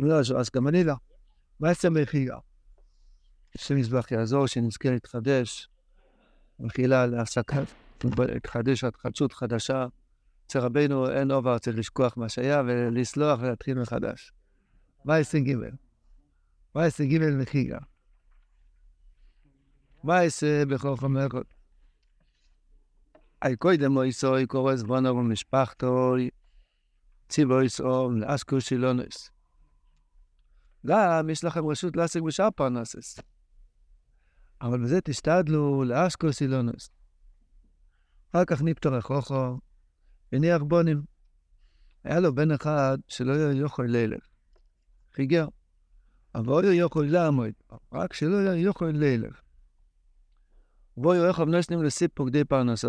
לא, אז גם אני לא. מה יעשה מחילה? שמזבח יעזור, שנזכה להתחדש. מחילה להפסקת, להתחדש התחדשות חדשה. אצל רבנו אין עובר, צריך לשכוח מה שהיה ולסלוח ולהתחיל מחדש. מה יעשה ג' מה יעשה ג' מחילה? מה יעשה בכל חומר? אי קודם אויסוי קורס בונו ומשפחתו ציבו יסאום לאסקו שילונס. גם יש לכם רשות להשיג בשאר פרנסס. אבל בזה תשתדלו לאסקו שילונס. אחר כך ניפטר החוכו הניח בונים. היה לו בן אחד שלא היה יכול ללך. חיגר. אבל היה יכול לעמוד, רק שלא היה יכול ללך. בואו ירחב נשנים לסיפוק די פרנסו.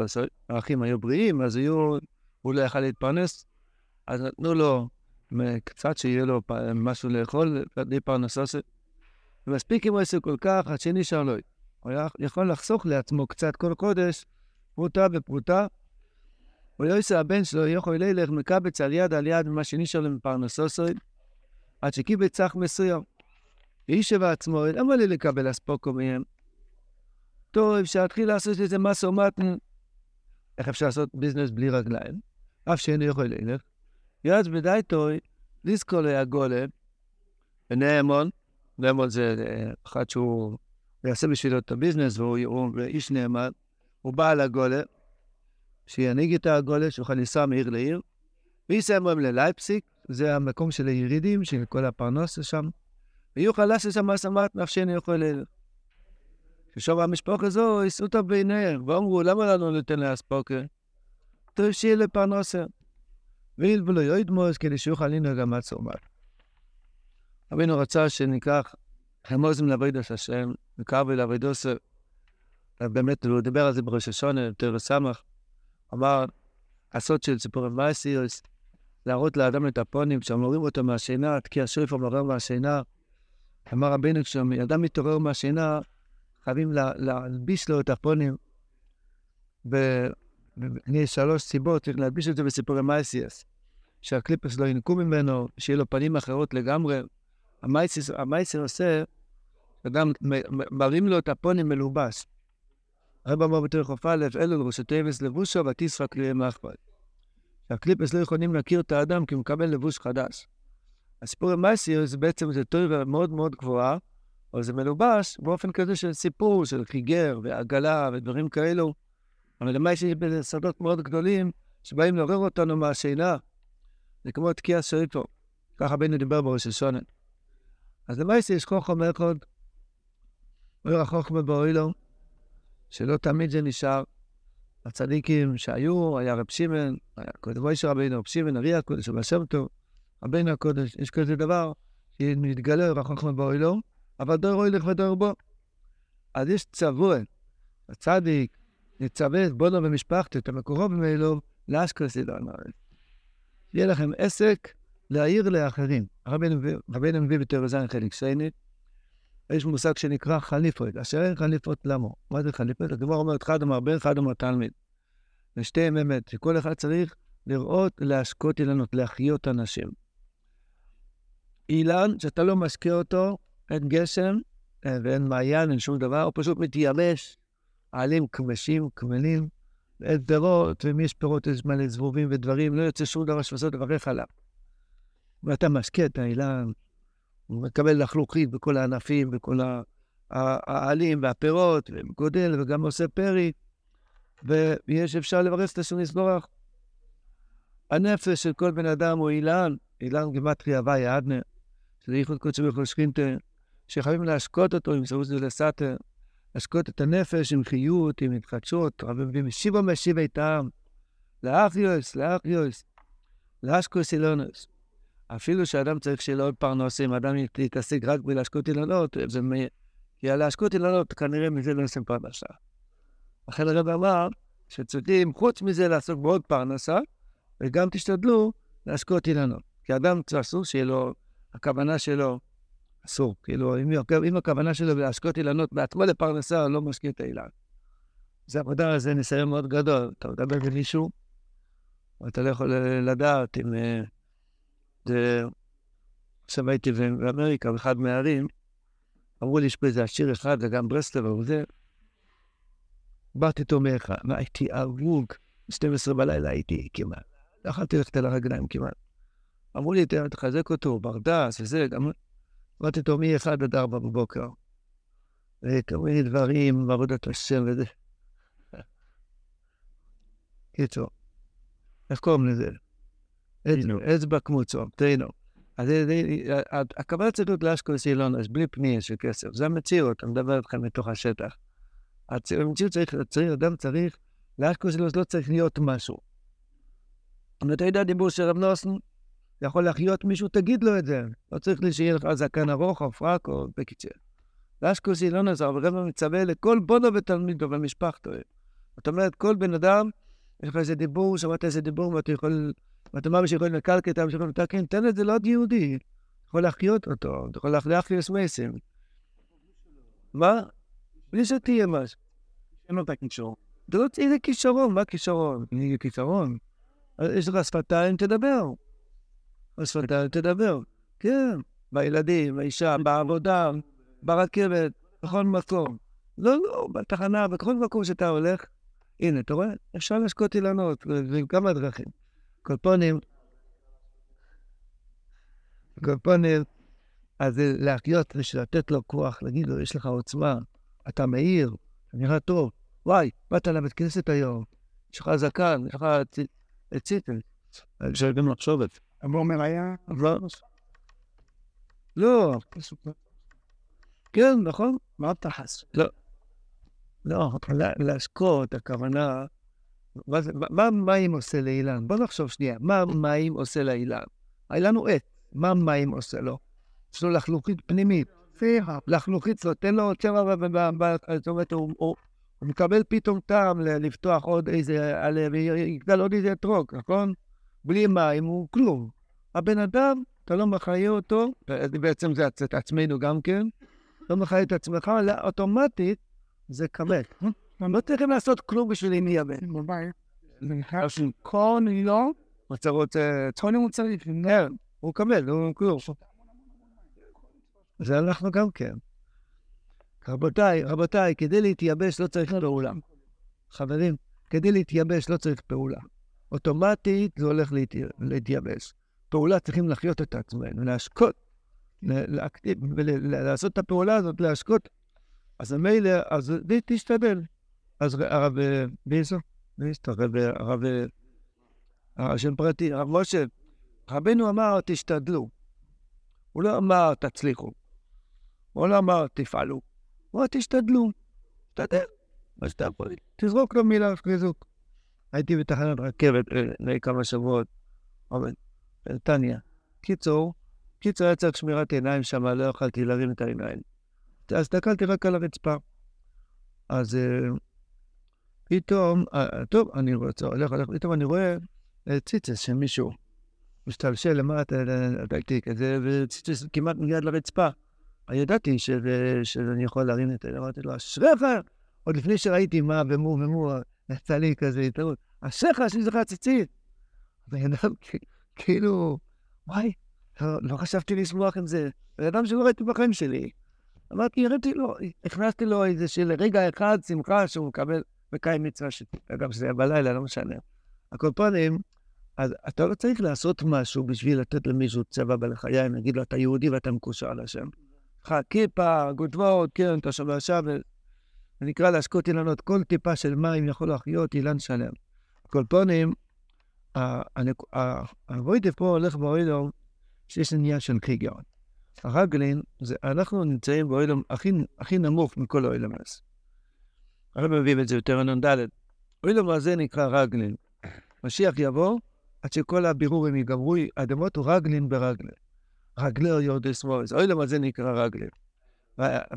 האחים היו בריאים, אז היו, הוא לא יכל להתפרנס, אז נתנו לו קצת שיהיה לו משהו לאכול, די פרנסו. ומספיק אם הוא עושה כל כך, עד שנשאר לו. הוא יכול לחסוך לעצמו קצת כל חודש, פרוטה בפרוטה. הוא לא יעשה הבן שלו, יכול ללך מקבץ על יד על יד ממה שנשאר לו מפרנסו, עד שקיבץ צח מסוים. ואיש בעצמו, למה לי לקבל אספוקו מהם? טוב, אפשר להתחיל לעשות איזה מסו מתן. איך אפשר לעשות ביזנס בלי רגליים? אף שאינו יכול ללך. יועץ בדי טוי, לזכור להגולה, ונאמון, נאמון זה אחד שהוא יעשה בשבילו את הביזנס, והוא איש נאמן, הוא בא לגולה, שינהיג את הגולה, שיוכל לנסוע מעיר לעיר, ויסיים להם ללייפסיק, זה המקום של הירידים, של כל הפרנוסה שם, ויוכל לעשות שם מסמת נפשנו יכול ללך. ששם המשפחה הזו הסעותה ביניהם, ואמרו, למה לנו ניתן לאספוקה? טוב לפרנסה. וילבלו יוידמוס כדי שיוכל לנהוג גם עצומת. רבינו רצה שניקח חמוזים לעבודת השם, וקרבי לעבודות, באמת, הוא דיבר על זה בראש השונה, יותר סמך, אמר, הסוד של ציפורים מייסיוס, להראות לאדם את הפונים, כשאומרים אותו מהשינה, תקיע שריף מעורר מהשינה. אמר רבינו, כשאדם מתעורר מהשינה, חייבים להלביש לו את הפונים. יש שלוש סיבות, צריך להלביש את זה בסיפורי מייסיאס. שהקליפס לא ינקו ממנו, שיהיה לו פנים אחרות לגמרי. המייסיאס עושה, אדם מרים לו את הפונים מלובש. הרב אמר בתוך כ"א, אלו לראשותי לבושו ותשחק לי מאכפת. שהקליפס לא יכולים להכיר את האדם כי הוא מקבל לבוש חדש. הסיפור עם זה בעצם זה תיאוריה מאוד מאוד גבוהה, אבל זה מלובש באופן כזה של סיפור, של חיגר ועגלה ודברים כאלו. אבל למעשה יש בזה שדות מאוד גדולים שבאים לעורר אותנו מהשינה. זה כמו תקיע שריפו. ככה בנו דיבר בראש השונה. אז למעשה יש חוכם אחד, אור החוכמה באוילו, שלא תמיד זה נשאר. הצדיקים שהיו, היה רב שמעון, היה קודם מוישה רבינו, רב שמעון, אריה הקודש, רבי שם טוב, רבינו הקודש, יש כזה דבר, שמתגלה אור החוכמה באוילו, אבל דור ילך ודור בו. אז יש צבוע, הצדיק, נצווה את בונו ומשפחתו, את המקורו במילוב, לאשכרס אילון הארץ. יהיה לכם עסק להעיר לאחרים. רבינו מביא בתור זין חלק שני, יש מושג שנקרא חליפות. אשר אין חליפות למה? מה זה חליפות? הגמור אומרת חד אמר בן, חד אמר תלמיד. ושתיהם אמת, שכל אחד צריך לראות, להשקות אילנות, להחיות אנשים. אילן, שאתה לא משקה אותו, אין גשם אה, ואין מעיין, אין שום דבר, הוא פשוט מתייבש, העלים כבשים, כמלים, אין פירות, ואם יש פירות יש מלא זבובים ודברים, לא יוצא שום דבר שבסוף לברך עליו. ואתה משקה את האילן, הוא מקבל לחלוכית בכל הענפים, בכל העלים והפירות, וגודל, וגם עושה פרי, ויש אפשר לברך את השם יסבורך. הנפש של כל בן אדם הוא אילן, אילן גימטרי הוויה אדנר, שזה ייחוד קודשו בכל שכינתה. שחייבים להשקות אותו עם סרוס דלסתר, להשקות את הנפש עם חיות, עם התחדשות, משיבו משיב איתם, לאחיוס, לאחיוס, לאשקוס אילונוס. אפילו שאדם צריך שיהיה לו עוד פרנסים, אדם יתעסק רק בלהשקות אילונות, זה מ... כי על להשקות אילונות כנראה מזה לא עושים פרנסה. לכן הרב אמר שצריכים חוץ מזה לעסוק בעוד פרנסה, וגם תשתדלו להשקות אילונות. כי אדם אסור שיהיה לו, הכוונה שלו אסור. כאילו, אם, אם הכוונה שלו להשקות אילנות בעצמו לפרנסה, לא משקיע את האילן. זה עבודה, זה ניסיון מאוד גדול. אתה מדבר במישהו, ואתה לא יכול לדעת אם uh, זה... עכשיו הייתי באמריקה, באחד מהערים, אמרו לי, יש פה איזה עשיר אחד, וגם ברסלב וזה. באתי איתו מאחד, והייתי הרוג, 12 בלילה הייתי כמעט. לא יכולתי ללכת על הרגליים כמעט. אמרו לי, תחזק אותו, ברדס וזה, גם... באתי איתו מ-1 עד 4 בבוקר. וכל מיני דברים, בעבודת השם וזה. קיצור, איך קוראים לזה? אצבע כמו צום, תהינו. אז הקבלה צריך להיות לאשכולס אילונוס, בלי פנייה של כסף. זה המציאות, אני מדבר איתכם מתוך השטח. המציאות צריך, צריך, אדם צריך, לאשכולס אילונוס לא צריך להיות משהו. אם אתה יודע דיבור של רב נוסן, יכול להחיות מישהו, תגיד לו את זה. לא צריך שיהיה לך זקן ארוך או פרק או בקיצר. לאשכולס אילונוס, הרב רב מצווה לכל בונו ותלמידו ומשפחתו. זאת אומרת, כל בן אדם, יש לך איזה דיבור, שמעת איזה דיבור, ואתה יכול ואתה אומר שיכולים לקלקל את המשך המתקן, תן את זה לעוד יהודי. יכול להחיות אותו, אתה יכול להחליף מסים. מה? בלי שתהיה משהו. אין לו את הכישרון. זה לא איזה כישרון, מה כישרון? כישרון? יש לך שפתיים, תדבר. שפתיים, תדבר. כן, בילדים, באישה, בעבודה, ברכבת, בכל מקום. לא, לא, בתחנה, בכל מקום שאתה הולך. הנה, אתה רואה? אפשר להשקות אילנות, ועם כמה דרכים. קופונים, קופונים, אז להחיות, לתת לו כוח, להגיד לו, יש לך עוצמה, אתה מאיר, אתה נראה טוב, וואי, באת לבית כנסת היום, יש לך זקן, יש לך ציטל. אפשר גם לחשוב את זה. אבו אומר היה? לא. לא. כן, נכון. מה אתה חס? לא. לא, להשקות, הכוונה... מה, מה מים עושה לאילן? בוא נחשוב שנייה, מה מים עושה לאילן? האילן הוא עט, מה מים עושה לו? יש לו לחלוכית פנימית. לחלוכית, נותן לו צבע, זאת אומרת, הוא מקבל פתאום טעם לפתוח עוד איזה, יגדל עוד איזה אתרוג, נכון? בלי מים הוא כלום. הבן אדם, אתה לא מחיה אותו, בעצם זה עצמנו גם כן, לא מחיה את עצמך, אלא אוטומטית זה כבד. לא צריכים לעשות כלום בשביל. בבית. כל לא, אתה רוצה, טוני הוא צריך, כן, הוא מקבל, הוא כלום. זה אנחנו גם כן. רבותיי, רבותיי, כדי להתייבש לא צריך פעולה. חברים, כדי להתייבש לא צריך פעולה. אוטומטית זה הולך להתייבש. פעולה צריכים לחיות את עצמנו, להשקות, ולעשות את הפעולה הזאת, להשקות. אז מילא, אז תשתדל. אז הרב ביזו, הרב, הרב, השם פרטי, הרב משה, רבנו אמר, תשתדלו. הוא לא אמר, תצליחו. הוא לא אמר, תפעלו. הוא אמר, תשתדלו. תשתדל. מה שאתה יכול. תזרוק לו מילה חיזוק. הייתי בתחנת רכבת לפני כמה שבועות, בנתניה. קיצור, קיצור היה צריך שמירת עיניים שם, לא יכולתי להרים את העיניים. אז הסתכלתי רק על הרצפה. אז פתאום, אה, טוב, אני רוצה, הולך, הולך, פתאום אני רואה אה, ציצס של מישהו משתלשל למטה, דקתי כזה, וציצס כמעט מגיע לרצפה. ידעתי שאני יכול להרים את זה, אמרתי לו, אשריך! עוד לפני שראיתי מה ומו ומו, יצא לי כזה התערות, אשריך שיש לך ציצית! בן אדם כאילו, וואי, לא, לא חשבתי לשמוח עם זה. בן אדם שלא ראיתי בחיים שלי. אמרתי, הראיתי לו, הכנסתי לו איזה של רגע אחד שמחה שהוא מקבל. מקיים מצווה ש... אגב, שזה היה בלילה, לא משנה. הקופונים, אז אתה לא צריך לעשות משהו בשביל לתת למישהו צבע בלחיים, נגיד לו, אתה יהודי ואתה מקושר על השם. לך כיפה, גודבות, כן, אתה שומע שבת. זה נקרא להשקות אילנות, כל טיפה של מים יכול להחיות אילן שלם. הקופונים, הווידה פה הולך באוילום שיש עניין של קיגיון. הרגלין, אנחנו נמצאים באוילום הכי, הכי נמוך מכל האוילום הזה. הרב מביא את זה יותר נ"ד. אוי לו זה נקרא רגלין. משיח יבוא עד שכל הבירורים ייגמרו, אדמות הוא רגלין ברגלין. רגלר יורדס מורס. אוי לו זה נקרא רגלין.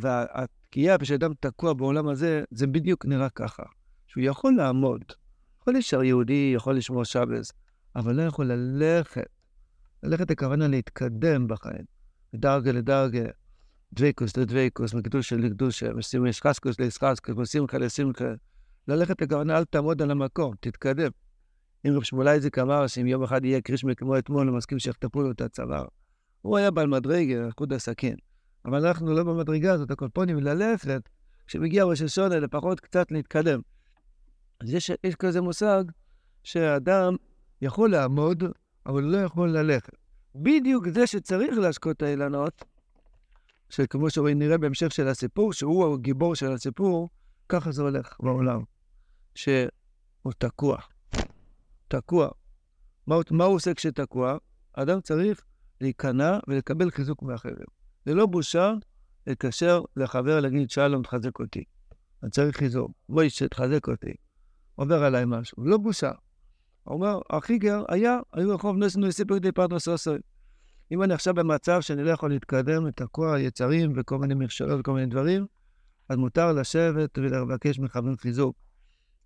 והתקיעה כשאדם תקוע בעולם הזה, זה בדיוק נראה ככה. שהוא יכול לעמוד, יכול להישאר יהודי, יכול לשמור שבס, אבל לא יכול ללכת. ללכת הכוונה להתקדם בחיים, מדרגה לדרגה. דוויקוס לדוויקוס, מקדושה לקדושה, משחסקוס לשחסקוס, משמחה לשמחה. ללכת לכוונה, אל תעמוד על המקום, תתקדם. אם רב שמואל אייזיק אמר שאם יום אחד יהיה קרישמה כמו אתמול, הוא מסכים שיחטפו לו את הצוואר. הוא היה בעל מדרגה, חוד הסכין. אבל אנחנו לא במדרגה הזאת, הקולפונים ללכת, כשמגיע ראש השונה, לפחות קצת להתקדם. אז יש, יש כזה מושג שאדם יכול לעמוד, אבל לא יכול ללכת. בדיוק זה שצריך להשקות את האילנות, שכמו שנראה בהמשך של הסיפור, שהוא הגיבור של הסיפור, ככה זה הולך בעולם. שהוא תקוע. תקוע. מה, מה הוא עושה כשתקוע? אדם צריך להיכנע ולקבל חיזוק מאחרים. זה לא בושה להתקשר לחבר להגיד, שלום, תחזק אותי. אני צריך חיזוק. בואי, שתחזק אותי. עובר עליי משהו. לא בושה. הוא אומר, הכי גר היה, היו רחוב נוסנו לסיפור די פרטנוס עושה. אם אני עכשיו במצב שאני לא יכול להתקדם, תקוע יצרים וכל מיני מכשלות וכל מיני דברים, אז מותר לשבת ולבקש מחברים חיזוק.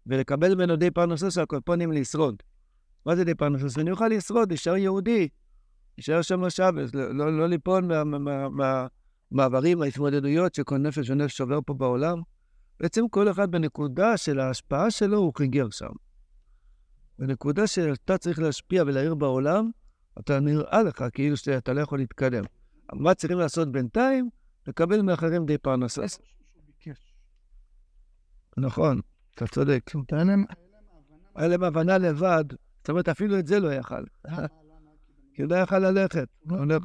ולקבל ממנו די פרנסוס הקופונים לשרוד. מה זה די פרנסוס? אני אוכל לשרוד, להישאר יהודי, להישאר שם לשבת, לא, לא, לא ליפול מהמעברים, מה, מה, ההתמודדויות שכל נפש ונפש שובר פה בעולם. בעצם כל אחד בנקודה של ההשפעה שלו הוא חיגר שם. בנקודה שאתה צריך להשפיע ולהעיר בעולם, אתה נראה לך כאילו שאתה לא יכול להתקדם. מה צריכים לעשות בינתיים? לקבל מאחרים די פרנסה. נכון, אתה צודק. היה להם הבנה לבד, זאת אומרת, אפילו את זה לא יכל. כי לא יכל ללכת. לא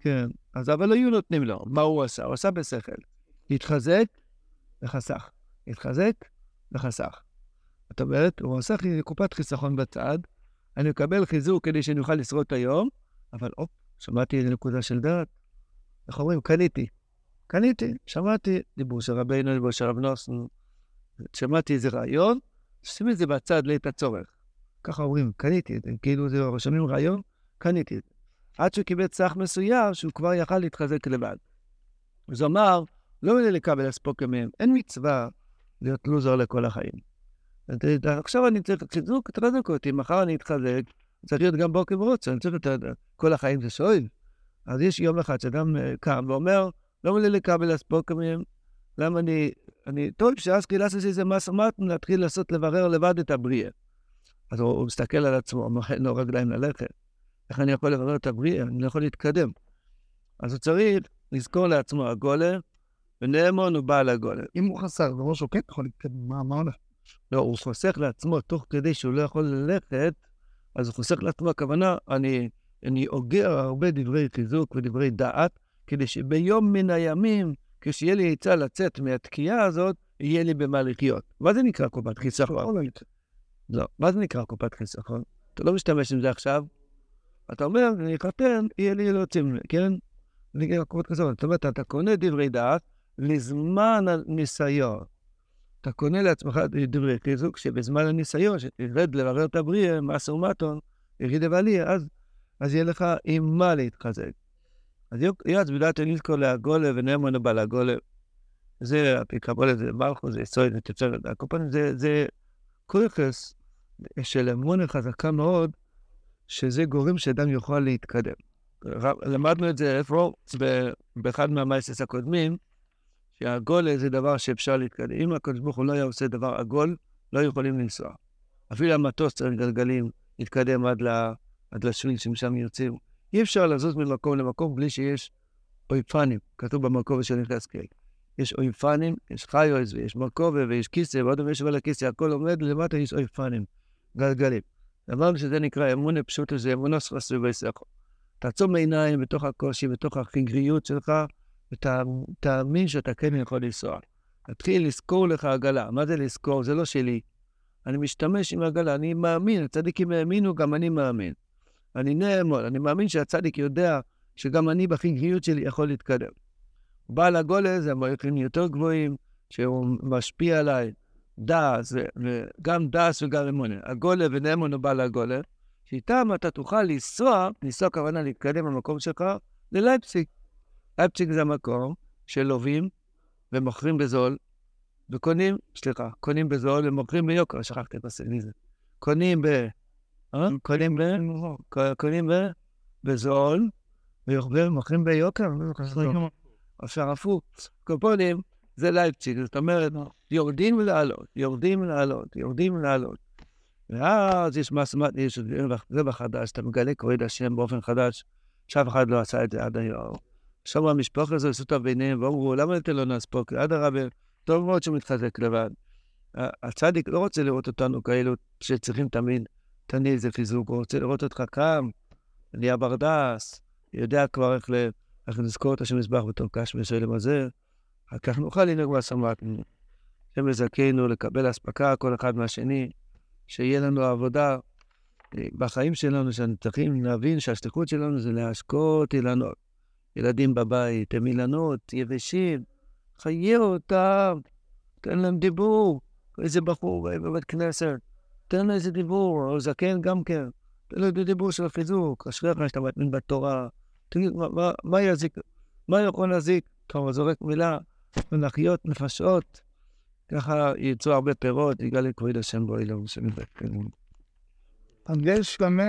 כן, אז אבל היו נותנים לו. מה הוא עשה? הוא עשה בשכל. התחזק וחסך. התחזק וחסך. זאת אומרת, הוא עשה קופת חיסכון בצד, אני מקבל חיזוק כדי שאני אוכל לשרוד את היום, אבל הופ, שמעתי איזה נקודה של דעת. איך אומרים? קניתי. קניתי, שמעתי דיבור של רבינו, דיבור של רב נוסן, שמעתי איזה רעיון, שים את זה בצד לעת הצורך. ככה אומרים, קניתי כאילו זה רשמים רעיון, קניתי את זה. עד שהוא קיבל צח מסוים, שהוא כבר יכל להתחזק לבד. אז הוא אמר, לא מלא לקבל אספוקה מהם, אין מצווה להיות לוזר לכל החיים. עכשיו אני צריך חיזוק, תחזק אותי, מחר אני אתחזק, צריך להיות גם בוקר ורוץ, אני צריך את כל החיים זה שואל. אז יש יום אחד שאדם אה, קם ואומר, לא מלא לקבל אספוקה מהם, למה אני, אני, טוב, שאז כאילו לעשות איזה מס מתן, להתחיל לעשות, לברר לבד את הבריאה. אז הוא, הוא מסתכל על עצמו, אומר, אין לו רגליים ללכת. איך אני יכול לברר את הבריאה? אני לא יכול להתקדם. אז הוא צריך לזכור לעצמו הגולה, ונאמון הוא בעל הגולה. אם הוא חסר, זה אומר שהוא כן יכול להתקדם, מה, מה הולך? לא, הוא חוסך לעצמו תוך כדי שהוא לא יכול ללכת, אז הוא חוסך לעצמו, הכוונה, אני, אני אוגר הרבה דברי חיזוק ודברי דעת, כדי שביום מן הימים, כשיהיה לי עצה לצאת מהתקיעה הזאת, יהיה לי במה לחיות. מה זה נקרא קופת חיסכון? לא, מה זה נקרא קופת חיסכון? אתה לא משתמש עם זה עכשיו. אתה אומר, אני אחתן, יהיה לי ממנו, כן? זה נקרא קופת חיסכון. זאת אומרת, אתה קונה דברי דעת לזמן הניסיון. אתה קונה לעצמך דברי חיזוק, שבזמן הניסיון, שתרד לברר את הבריאה, מסה ומטון, יריד ועלייה, אז, אז יהיה לך עם מה להתחזק. אז יועץ בדעת נזכור להגולה ונאמנו בא להגולה. זה הפיקבולה, זה מלכו, זה יסוד, זה תוצרת. הקופונים זה, זה קורכס של אמונה חזקה מאוד, שזה גורם שאדם יוכל להתקדם. למדנו את זה איפה? באחד מהמייסס הקודמים, שהגולה זה דבר שאפשר להתקדם. אם הקדוש ברוך הוא לא היה עושה דבר עגול, לא יכולים לנסוע. אפילו המטוס צריך גלגלים להתקדם עד, ל... עד לשביל שמשם יוצאים. אי אפשר לזוז ממקום למקום בלי שיש אויפנים, כתוב במקום של יחזקאל. יש אויפנים, יש חיוס ויש מרכובה ויש כיסא, ועוד פעם יש על הכיסא, הכל עומד, למטה יש אויפנים, גלגלים. אמרנו שזה נקרא אמונה פשוטה, זה אמונה סביבי סכו. תעצום עיניים בתוך הקושי, בתוך החיגריות שלך, ותאמין שאתה כן יכול לנסוע. תתחיל לזכור לך עגלה. מה זה לזכור? זה לא שלי. אני משתמש עם עגלה, אני מאמין, הצדיקים האמינו, גם אני מאמין. אני נאמון, אני מאמין שהצדיק יודע שגם אני בחינכיות שלי יכול להתקדם. בעל הגולה זה המערכים יותר גבוהים, שהוא משפיע עליי, דעס, וגם דעס וגם אמונה. הגולה ונאמון הוא בעל הגולה, שאיתם אתה תוכל לנסוע, לנסוע כוונה להתקדם במקום שלך, ללייפסיק. אפצ'יק זה המקום שלווים ומוכרים בזול, וקונים, סליחה, קונים בזול ומוכרים ביוקר, שכחתי את זה. קונים ב... אה? קונים ב... קונים ב... בזול, ומוכרים ביוקר, אפשר הפוך. קופונים זה לייפציג, זאת אומרת, יורדים לעלות, יורדים לעלות, יורדים לעלות. ואז יש מס, יש רווח חדש, אתה מגלה כבוד השם באופן חדש. שאף אחד לא עשה את זה עד היום. עכשיו המשפחה הזו עשו אותה ביניהם ואמרו, למה אתם לא נספוק? אדרבה, טוב מאוד שהוא מתחזק לבד. הצדיק לא רוצה לראות אותנו כאלו שצריכים תמיד, תמיד איזה חיזוק, הוא רוצה לראות אותך קם, נהיה ברדס, יודע כבר איך. איך לזכור את השם מזבח בתור קש ושלם הזה, רק כך נוכל לנהוג בסמרת. השם יזכנו לקבל אספקה כל אחד מהשני, שיהיה לנו עבודה אה, בחיים שלנו, שאנחנו צריכים להבין שהשליחות שלנו זה להשקות אילנות. ילדים בבית, הם אילנות יבשים, חיה אותם, תן להם דיבור. איזה בחור בבית כנסת, תן לו איזה דיבור, או זקן גם כן, תן לו איזה דיבור של חיזוק, אשריך שאתה מאמין בתורה. תגיד, מה, מה, מה יזיק? מה יכול להזיק? טוב, זורק מילה, מלאכיות, נפשות. ככה יצאו הרבה פירות, יגאל לכבוד השם בו אילום, שם יברך. אז יש גם...